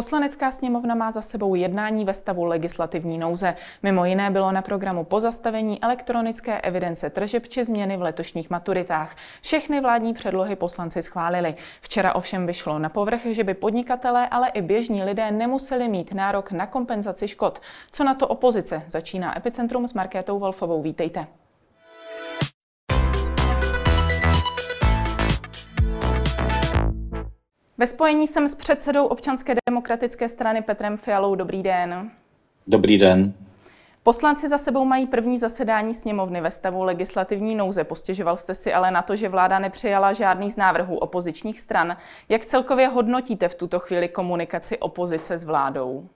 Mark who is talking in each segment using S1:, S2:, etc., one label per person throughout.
S1: Poslanecká sněmovna má za sebou jednání ve stavu legislativní nouze. Mimo jiné bylo na programu pozastavení elektronické evidence tržeb či změny v letošních maturitách. Všechny vládní předlohy poslanci schválili. Včera ovšem vyšlo na povrch, že by podnikatelé, ale i běžní lidé nemuseli mít nárok na kompenzaci škod. Co na to opozice? Začíná Epicentrum s Markétou Wolfovou. Vítejte. Ve spojení jsem s předsedou občanské demokratické strany Petrem Fialou. Dobrý den.
S2: Dobrý den.
S1: Poslanci za sebou mají první zasedání sněmovny ve stavu legislativní nouze. Postěžoval jste si ale na to, že vláda nepřijala žádný z návrhů opozičních stran. Jak celkově hodnotíte v tuto chvíli komunikaci opozice s vládou?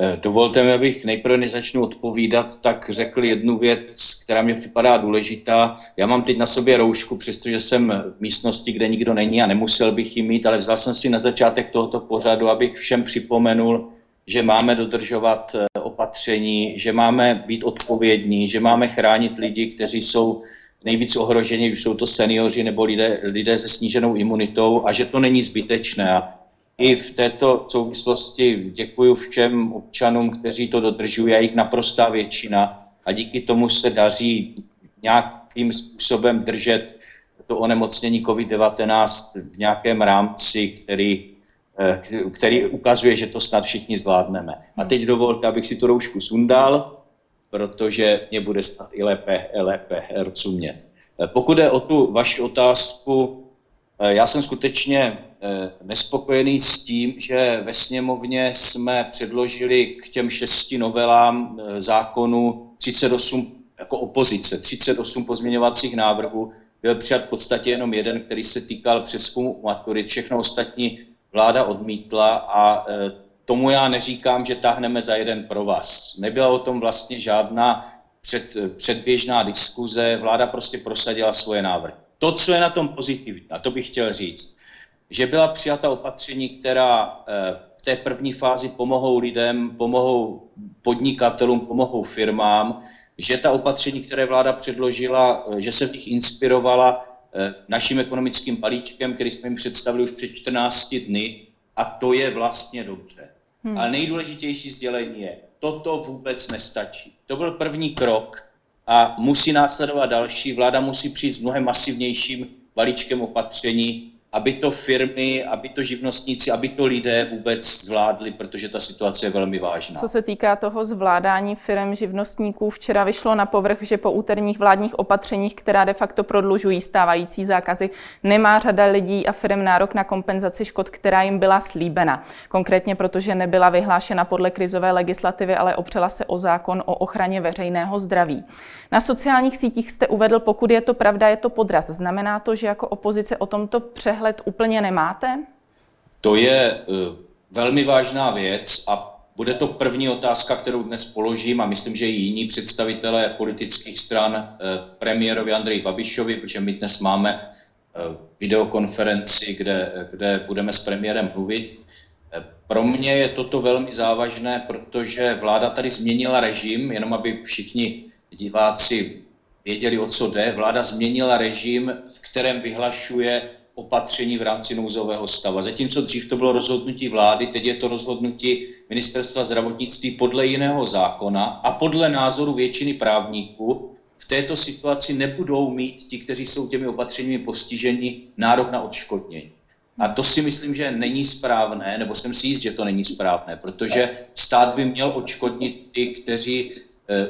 S2: Eh, dovolte mi, abych nejprve, než začnu odpovídat, tak řekl jednu věc, která mě připadá důležitá. Já mám teď na sobě roušku, přestože jsem v místnosti, kde nikdo není a nemusel bych ji mít, ale vzal jsem si na začátek tohoto pořadu, abych všem připomenul, že máme dodržovat eh, opatření, že máme být odpovědní, že máme chránit lidi, kteří jsou nejvíc ohroženi, už jsou to seniori nebo lidé, lidé se sníženou imunitou a že to není zbytečné. A i v této souvislosti děkuji všem občanům, kteří to dodržují, a jich naprostá většina. A díky tomu se daří nějakým způsobem držet to onemocnění COVID-19 v nějakém rámci, který, eh, který ukazuje, že to snad všichni zvládneme. A teď dovolte, abych si tu roušku sundal, protože mě bude snad i lépe, lépe rozumět. Eh, pokud je o tu vaši otázku, já jsem skutečně Eh, nespokojený s tím, že ve sněmovně jsme předložili k těm šesti novelám eh, zákonu 38 jako opozice, 38 pozměňovacích návrhů. Byl přijat v podstatě jenom jeden, který se týkal přeskumu maturit. Všechno ostatní vláda odmítla a eh, tomu já neříkám, že táhneme za jeden pro vás. Nebyla o tom vlastně žádná před, předběžná diskuze, vláda prostě prosadila svoje návrhy. To, co je na tom pozitivní, a to bych chtěl říct, že byla přijata opatření, která eh, v té první fázi pomohou lidem, pomohou podnikatelům, pomohou firmám, že ta opatření, které vláda předložila, eh, že se v nich inspirovala eh, naším ekonomickým balíčkem, který jsme jim představili už před 14 dny, a to je vlastně dobře. Hmm. Ale nejdůležitější sdělení je, toto vůbec nestačí. To byl první krok a musí následovat další. Vláda musí přijít s mnohem masivnějším balíčkem opatření, aby to firmy, aby to živnostníci, aby to lidé vůbec zvládli, protože ta situace je velmi vážná.
S1: Co se týká toho zvládání firm živnostníků, včera vyšlo na povrch, že po úterních vládních opatřeních, která de facto prodlužují stávající zákazy, nemá řada lidí a firm nárok na kompenzaci škod, která jim byla slíbena. Konkrétně protože nebyla vyhlášena podle krizové legislativy, ale opřela se o zákon o ochraně veřejného zdraví. Na sociálních sítích jste uvedl, pokud je to pravda, je to podraz. Znamená to, že jako opozice o tomto přehled přehled úplně nemáte?
S2: To je uh, velmi vážná věc a bude to první otázka, kterou dnes položím a myslím, že i jiní představitelé politických stran uh, premiérovi Andreji Babišovi, protože my dnes máme uh, videokonferenci, kde, kde budeme s premiérem mluvit. Pro mě je toto velmi závažné, protože vláda tady změnila režim, jenom aby všichni diváci věděli, o co jde. Vláda změnila režim, v kterém vyhlašuje opatření v rámci nouzového stavu. Zatímco dřív to bylo rozhodnutí vlády, teď je to rozhodnutí ministerstva zdravotnictví podle jiného zákona a podle názoru většiny právníků v této situaci nebudou mít ti, kteří jsou těmi opatřeními postiženi, nárok na odškodnění. A to si myslím, že není správné, nebo jsem si jist, že to není správné, protože stát by měl odškodnit ty, kteří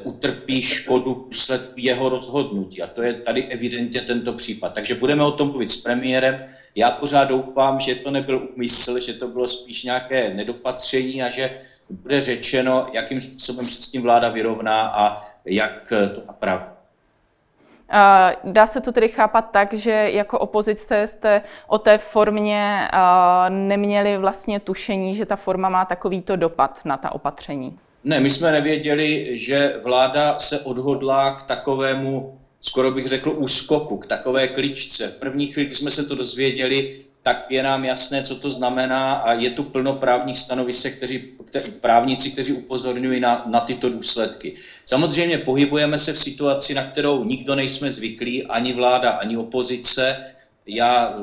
S2: utrpí škodu v důsledku jeho rozhodnutí. A to je tady evidentně tento případ. Takže budeme o tom mluvit s premiérem. Já pořád doufám, že to nebyl úmysl, že to bylo spíš nějaké nedopatření a že bude řečeno, jakým způsobem se s tím vláda vyrovná a jak to napraví.
S1: Dá se to tedy chápat tak, že jako opozice jste o té formě neměli vlastně tušení, že ta forma má takovýto dopad na ta opatření?
S2: Ne, my jsme nevěděli, že vláda se odhodlá k takovému, skoro bych řekl, úskoku, k takové kličce. V první chvíli, když jsme se to dozvěděli, tak je nám jasné, co to znamená a je tu plno právních stanovisek, kteří, kteří, právníci, kteří upozorňují na, na tyto důsledky. Samozřejmě pohybujeme se v situaci, na kterou nikdo nejsme zvyklí, ani vláda, ani opozice. Já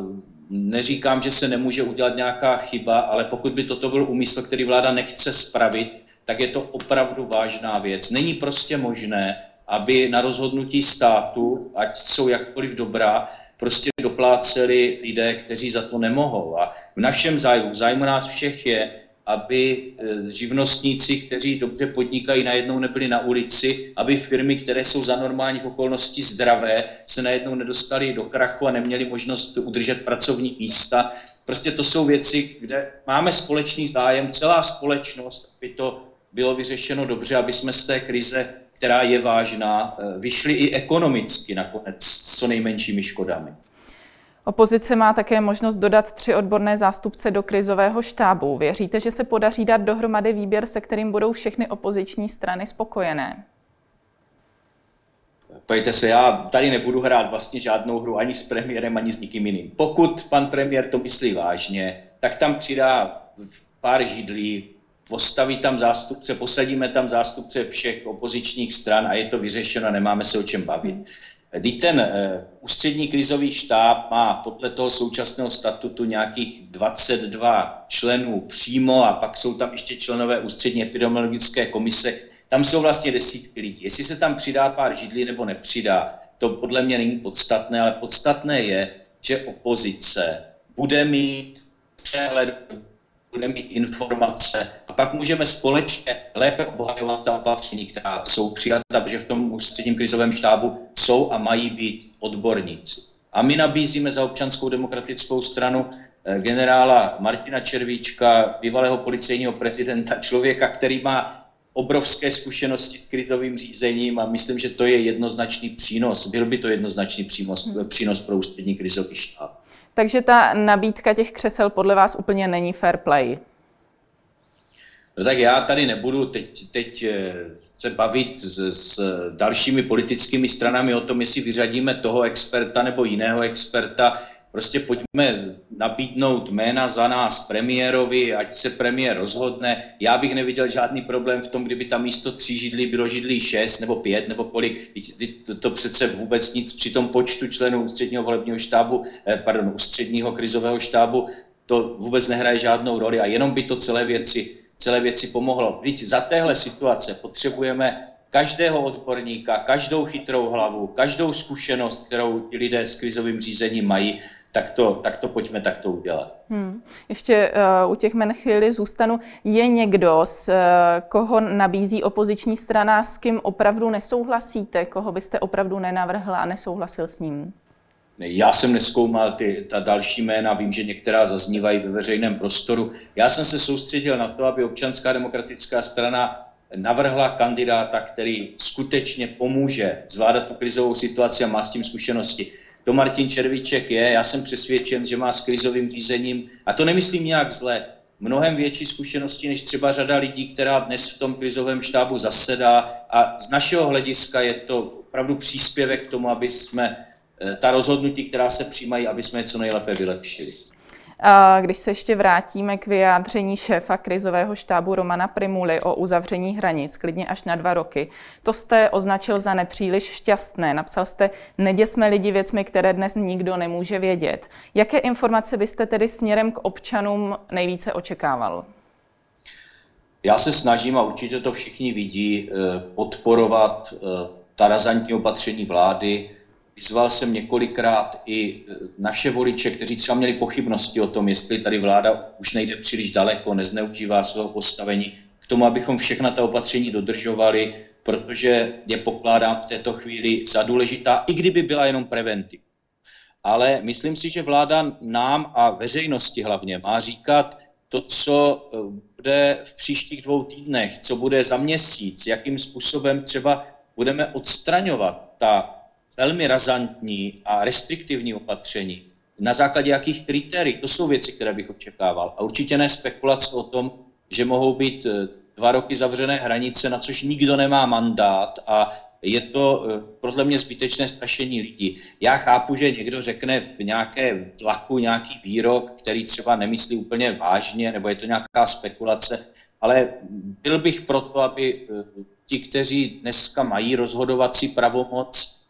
S2: neříkám, že se nemůže udělat nějaká chyba, ale pokud by toto byl úmysl, který vláda nechce spravit, tak je to opravdu vážná věc. Není prostě možné, aby na rozhodnutí státu, ať jsou jakkoliv dobrá, prostě dopláceli lidé, kteří za to nemohou. A v našem zájmu, v zájmu nás všech je, aby eh, živnostníci, kteří dobře podnikají, najednou nebyli na ulici, aby firmy, které jsou za normálních okolností zdravé, se najednou nedostali do krachu a neměli možnost udržet pracovní místa. Prostě to jsou věci, kde máme společný zájem, celá společnost, aby to bylo vyřešeno dobře, aby jsme z té krize, která je vážná, eh, vyšli i ekonomicky nakonec s co nejmenšími škodami.
S1: Opozice má také možnost dodat tři odborné zástupce do krizového štábu. Věříte, že se podaří dát dohromady výběr, se kterým budou všechny opoziční strany spokojené?
S2: Pojďte se, já tady nebudu hrát vlastně žádnou hru ani s premiérem, ani s nikým jiným. Pokud pan premiér to myslí vážně, tak tam přidá pár židlí, postaví tam zástupce, posadíme tam zástupce všech opozičních stran a je to vyřešeno, nemáme se o čem bavit. Teď ten uh, ústřední krizový štáb má podle toho současného statutu nějakých 22 členů přímo a pak jsou tam ještě členové ústřední epidemiologické komise. Tam jsou vlastně desítky lidí. Jestli se tam přidá pár židlí nebo nepřidá, to podle mě není podstatné, ale podstatné je, že opozice bude mít přehled budeme mít informace a pak můžeme společně lépe obhajovat ta opatření, která jsou přijata, protože v tom ústředním krizovém štábu jsou a mají být odborníci. A my nabízíme za občanskou demokratickou stranu eh, generála Martina Červíčka, bývalého policejního prezidenta, člověka, který má obrovské zkušenosti s krizovým řízením a myslím, že to je jednoznačný přínos. Byl by to jednoznačný přínos, přínos pro ústřední krizový štáb.
S1: Takže ta nabídka těch křesel podle vás úplně není fair play.
S2: No tak já tady nebudu teď, teď eh, se bavit s, s dalšími politickými stranami o tom, jestli vyřadíme toho experta nebo jiného experta. Prostě pojďme nabídnout jména za nás premiérovi, ať se premiér rozhodne. Já bych neviděl žádný problém v tom, kdyby tam místo tří židlí bylo židlí šest nebo pět nebo kolik. To, to přece vůbec nic při tom počtu členů ústředního volebního štábu, eh, pardon, ústředního krizového štábu, to vůbec nehraje žádnou roli a jenom by to celé věci, celé věci pomohlo. Víte, za téhle situace potřebujeme každého odborníka, každou chytrou hlavu, každou zkušenost, kterou ti lidé s krizovým řízením mají tak to, tak to pojďme takto udělat.
S1: Hmm. Ještě uh, u těch men chvíli zůstanu. Je někdo, s uh, koho nabízí opoziční strana, s kým opravdu nesouhlasíte, koho byste opravdu nenavrhla a nesouhlasil s ním?
S2: Já jsem neskoumal ty, ta další jména, vím, že některá zaznívají ve veřejném prostoru. Já jsem se soustředil na to, aby občanská demokratická strana navrhla kandidáta, který skutečně pomůže zvládat tu krizovou situaci a má s tím zkušenosti to Martin Červíček je. Já jsem přesvědčen, že má s krizovým řízením, a to nemyslím nějak zle, mnohem větší zkušenosti než třeba řada lidí, která dnes v tom krizovém štábu zasedá. A z našeho hlediska je to opravdu příspěvek k tomu, aby jsme eh, ta rozhodnutí, která se přijímají, aby jsme je co nejlépe vylepšili.
S1: Když se ještě vrátíme k vyjádření šéfa krizového štábu Romana Primuly o uzavření hranic, klidně až na dva roky, to jste označil za nepříliš šťastné. Napsal jste, neděsme lidi věcmi, které dnes nikdo nemůže vědět. Jaké informace byste tedy směrem k občanům nejvíce očekával?
S2: Já se snažím, a určitě to všichni vidí, eh, podporovat eh, ta razantní opatření vlády, Vyzval jsem několikrát i e, naše voliče, kteří třeba měli pochybnosti o tom, jestli tady vláda už nejde příliš daleko, nezneužívá svého postavení, k tomu, abychom všechna ta opatření dodržovali, protože je pokládám v této chvíli za důležitá, i kdyby byla jenom preventiv. Ale myslím si, že vláda nám a veřejnosti hlavně má říkat to, co e, bude v příštích dvou týdnech, co bude za měsíc, jakým způsobem třeba budeme odstraňovat ta velmi razantní a restriktivní opatření, na základě jakých kritérií, to jsou věci, které bych očekával. A určitě ne spekulace o tom, že mohou být eh, dva roky zavřené hranice, na což nikdo nemá mandát a je to eh, podle mě zbytečné strašení lidí. Já chápu, že někdo řekne v nějaké tlaku nějaký výrok, který třeba nemyslí úplně vážně, nebo je to nějaká spekulace, ale byl bych proto, aby eh, ti, kteří dneska mají rozhodovací pravomoc,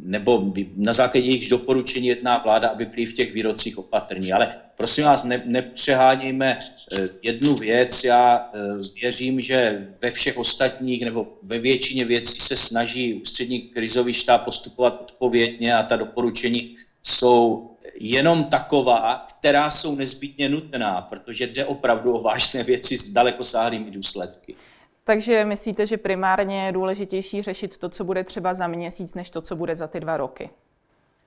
S2: nebo na základě jejich doporučení jedná vláda, aby byli v těch výrocích opatrní. Ale prosím vás, ne, nepřehánějme eh, jednu věc. Já eh, věřím, že ve všech ostatních nebo ve většině věcí se snaží ústřední krizový štáb postupovat odpovědně a ta doporučení jsou jenom taková, která jsou nezbytně nutná, protože jde opravdu o vážné věci s dalekosáhlými důsledky.
S1: Takže myslíte, že primárně je důležitější řešit to, co bude třeba za měsíc, než to, co bude za ty dva roky?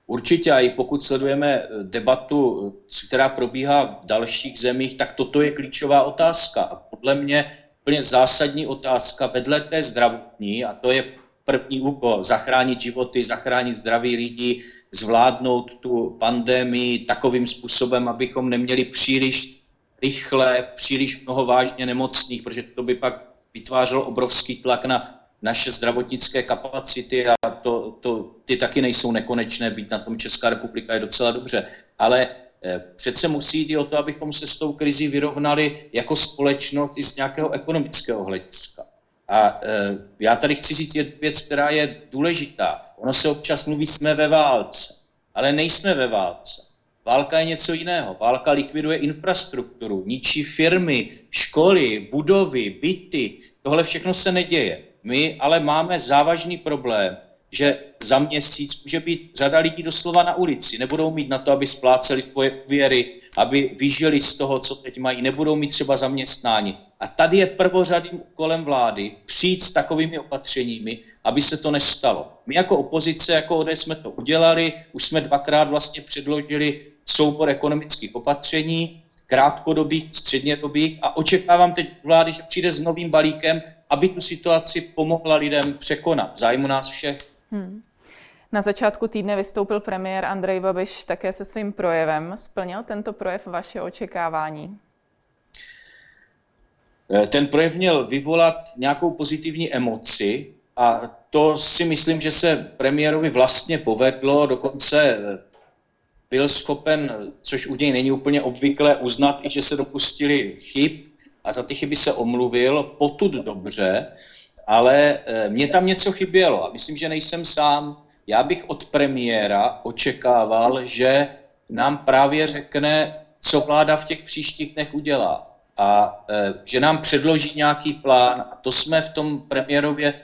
S2: Určitě, a i pokud sledujeme eh, debatu, eh, která probíhá v dalších zemích, tak toto je klíčová otázka. A podle mě úplně zásadní otázka vedle té zdravotní, a to je první úkol, zachránit životy, zachránit zdraví lidí, zvládnout tu pandemii takovým způsobem, abychom neměli příliš rychle, příliš mnoho vážně nemocných, protože to by pak vytvářelo obrovský tlak na naše zdravotnické kapacity a to, to, ty taky nejsou nekonečné, být na tom Česká republika je docela dobře. Ale eh, přece musí jít i o to, abychom se s tou krizí vyrovnali jako společnost i z nějakého ekonomického hlediska. A e, já tady chci říct jednu věc, která je důležitá. Ono se občas mluví, jsme ve válce, ale nejsme ve válce. Válka je něco jiného. Válka likviduje infrastrukturu, ničí firmy, školy, budovy, byty. Tohle všechno se neděje. My ale máme závažný problém, že za měsíc může být řada lidí doslova na ulici. Nebudou mít na to, aby spláceli svoje úvěry, aby vyžili z toho, co teď mají, nebudou mít třeba zaměstnání. A tady je prvořadým úkolem vlády přijít s takovými opatřeními, aby se to nestalo. My jako opozice, jako ODS jsme to udělali, už jsme dvakrát vlastně předložili soubor ekonomických opatření, krátkodobých, střednědobých a očekávám teď vlády, že přijde s novým balíkem, aby tu situaci pomohla lidem překonat v zájmu nás všech. Hmm.
S1: Na začátku týdne vystoupil premiér Andrej Babiš také se svým projevem. Splnil tento projev vaše očekávání?
S2: Eh, ten projev měl vyvolat nějakou pozitivní emoci a to si myslím, že se premiérovi vlastně povedlo, dokonce eh, byl schopen, což u něj není úplně obvyklé, uznat i, že se dopustili chyb a za ty chyby se omluvil, potud dobře, ale eh, mně tam něco chybělo a myslím, že nejsem sám. Já bych od premiéra očekával, že nám právě řekne, co vláda v těch příštích dnech udělá a e, že nám předloží nějaký plán. A to jsme v tom premiérově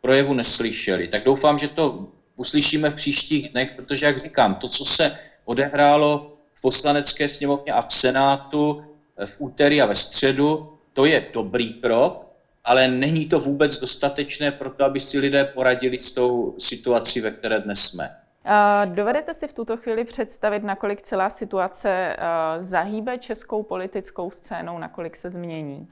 S2: projevu neslyšeli. Tak doufám, že to uslyšíme v příštích dnech, protože, jak říkám, to, co se odehrálo v poslanecké sněmovně a v Senátu e, v úterý a ve středu, to je dobrý krok, ale není to vůbec dostatečné pro to, aby si lidé poradili s tou situací, ve které dnes jsme.
S1: Dovedete si v tuto chvíli představit, nakolik celá situace zahýbe českou politickou scénou, nakolik se změní?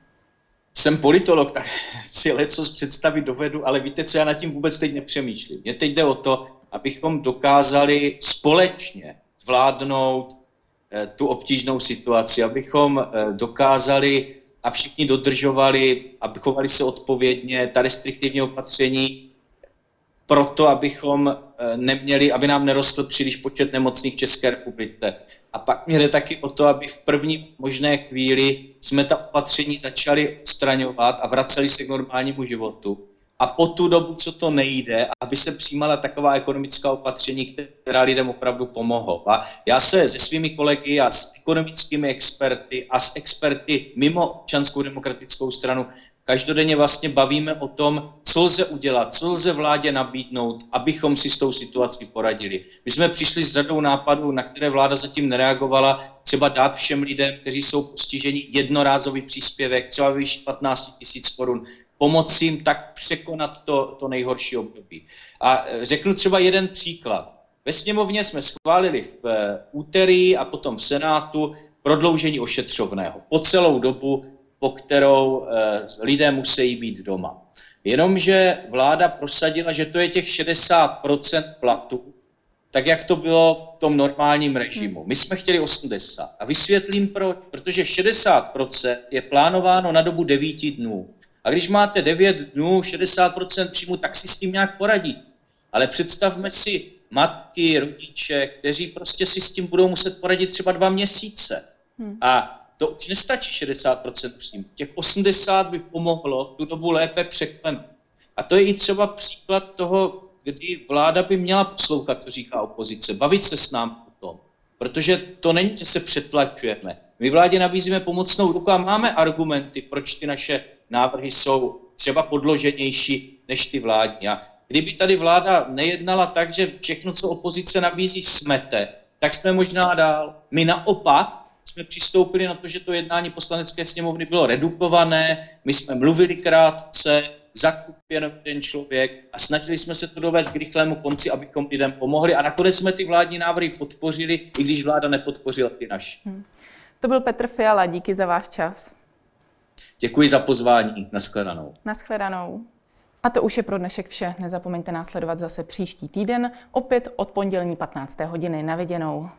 S2: Jsem politolog, tak si leco představit dovedu, ale víte, co já nad tím vůbec teď nepřemýšlím. Mně teď jde o to, abychom dokázali společně zvládnout eh, tu obtížnou situaci, abychom eh, dokázali a všichni dodržovali, aby chovali se odpovědně, ta restriktivní opatření proto, abychom eh, neměli, aby nám nerostl příliš počet nemocných v České republice. A pak mě jde taky o to, aby v první možné chvíli jsme ta opatření začali odstraňovat a vraceli se k normálnímu životu a po tu dobu, co to nejde, aby se přijímala taková ekonomická opatření, která lidem opravdu pomohou. A já se se svými kolegy a s ekonomickými experty a s experty mimo občanskou demokratickou stranu každodenně vlastně bavíme o tom, co lze udělat, co lze vládě nabídnout, abychom si s tou situací poradili. My jsme přišli s řadou nápadů, na které vláda zatím nereagovala, třeba dát všem lidem, kteří jsou postiženi jednorázový příspěvek, třeba vyšší 15 tisíc korun, pomoci jim tak překonat to, to nejhorší období. A e, řeknu třeba jeden příklad. Ve sněmovně jsme schválili v e, úterý a potom v Senátu prodloužení ošetřovného po celou dobu, po kterou e, lidé musí být doma. Jenomže vláda prosadila, že to je těch 60% platu, tak jak to bylo v tom normálním režimu. My jsme chtěli 80. A vysvětlím proč. Protože 60% je plánováno na dobu 9 dnů. A když máte 9 dnů, 60% příjmu, tak si s tím nějak poradí. Ale představme si matky, rodiče, kteří prostě si s tím budou muset poradit třeba dva měsíce. Hmm. A to už nestačí 60% příjmu. Těch 80 by pomohlo tu dobu lépe překlenout. A to je i třeba příklad toho, kdy vláda by měla poslouchat, co říká opozice, bavit se s námi o tom. Protože to není, že se přetlačujeme. My vládě nabízíme pomocnou ruku a máme argumenty, proč ty naše návrhy jsou třeba podloženější než ty vládní. A kdyby tady vláda nejednala tak, že všechno, co opozice nabízí, smete, tak jsme možná dál. My naopak jsme přistoupili na to, že to jednání poslanecké sněmovny bylo redukované, my jsme mluvili krátce, zakup jeden člověk a snažili jsme se to dovést k rychlému konci, abychom lidem pomohli a nakonec jsme ty vládní návrhy podpořili, i když vláda nepodpořila ty naše. Hmm.
S1: To byl Petr Fiala, díky za váš čas.
S2: Děkuji za pozvání. Naschledanou.
S1: Naschledanou. A to už je pro dnešek vše. Nezapomeňte následovat zase příští týden, opět od pondělní 15. hodiny. Na viděnou.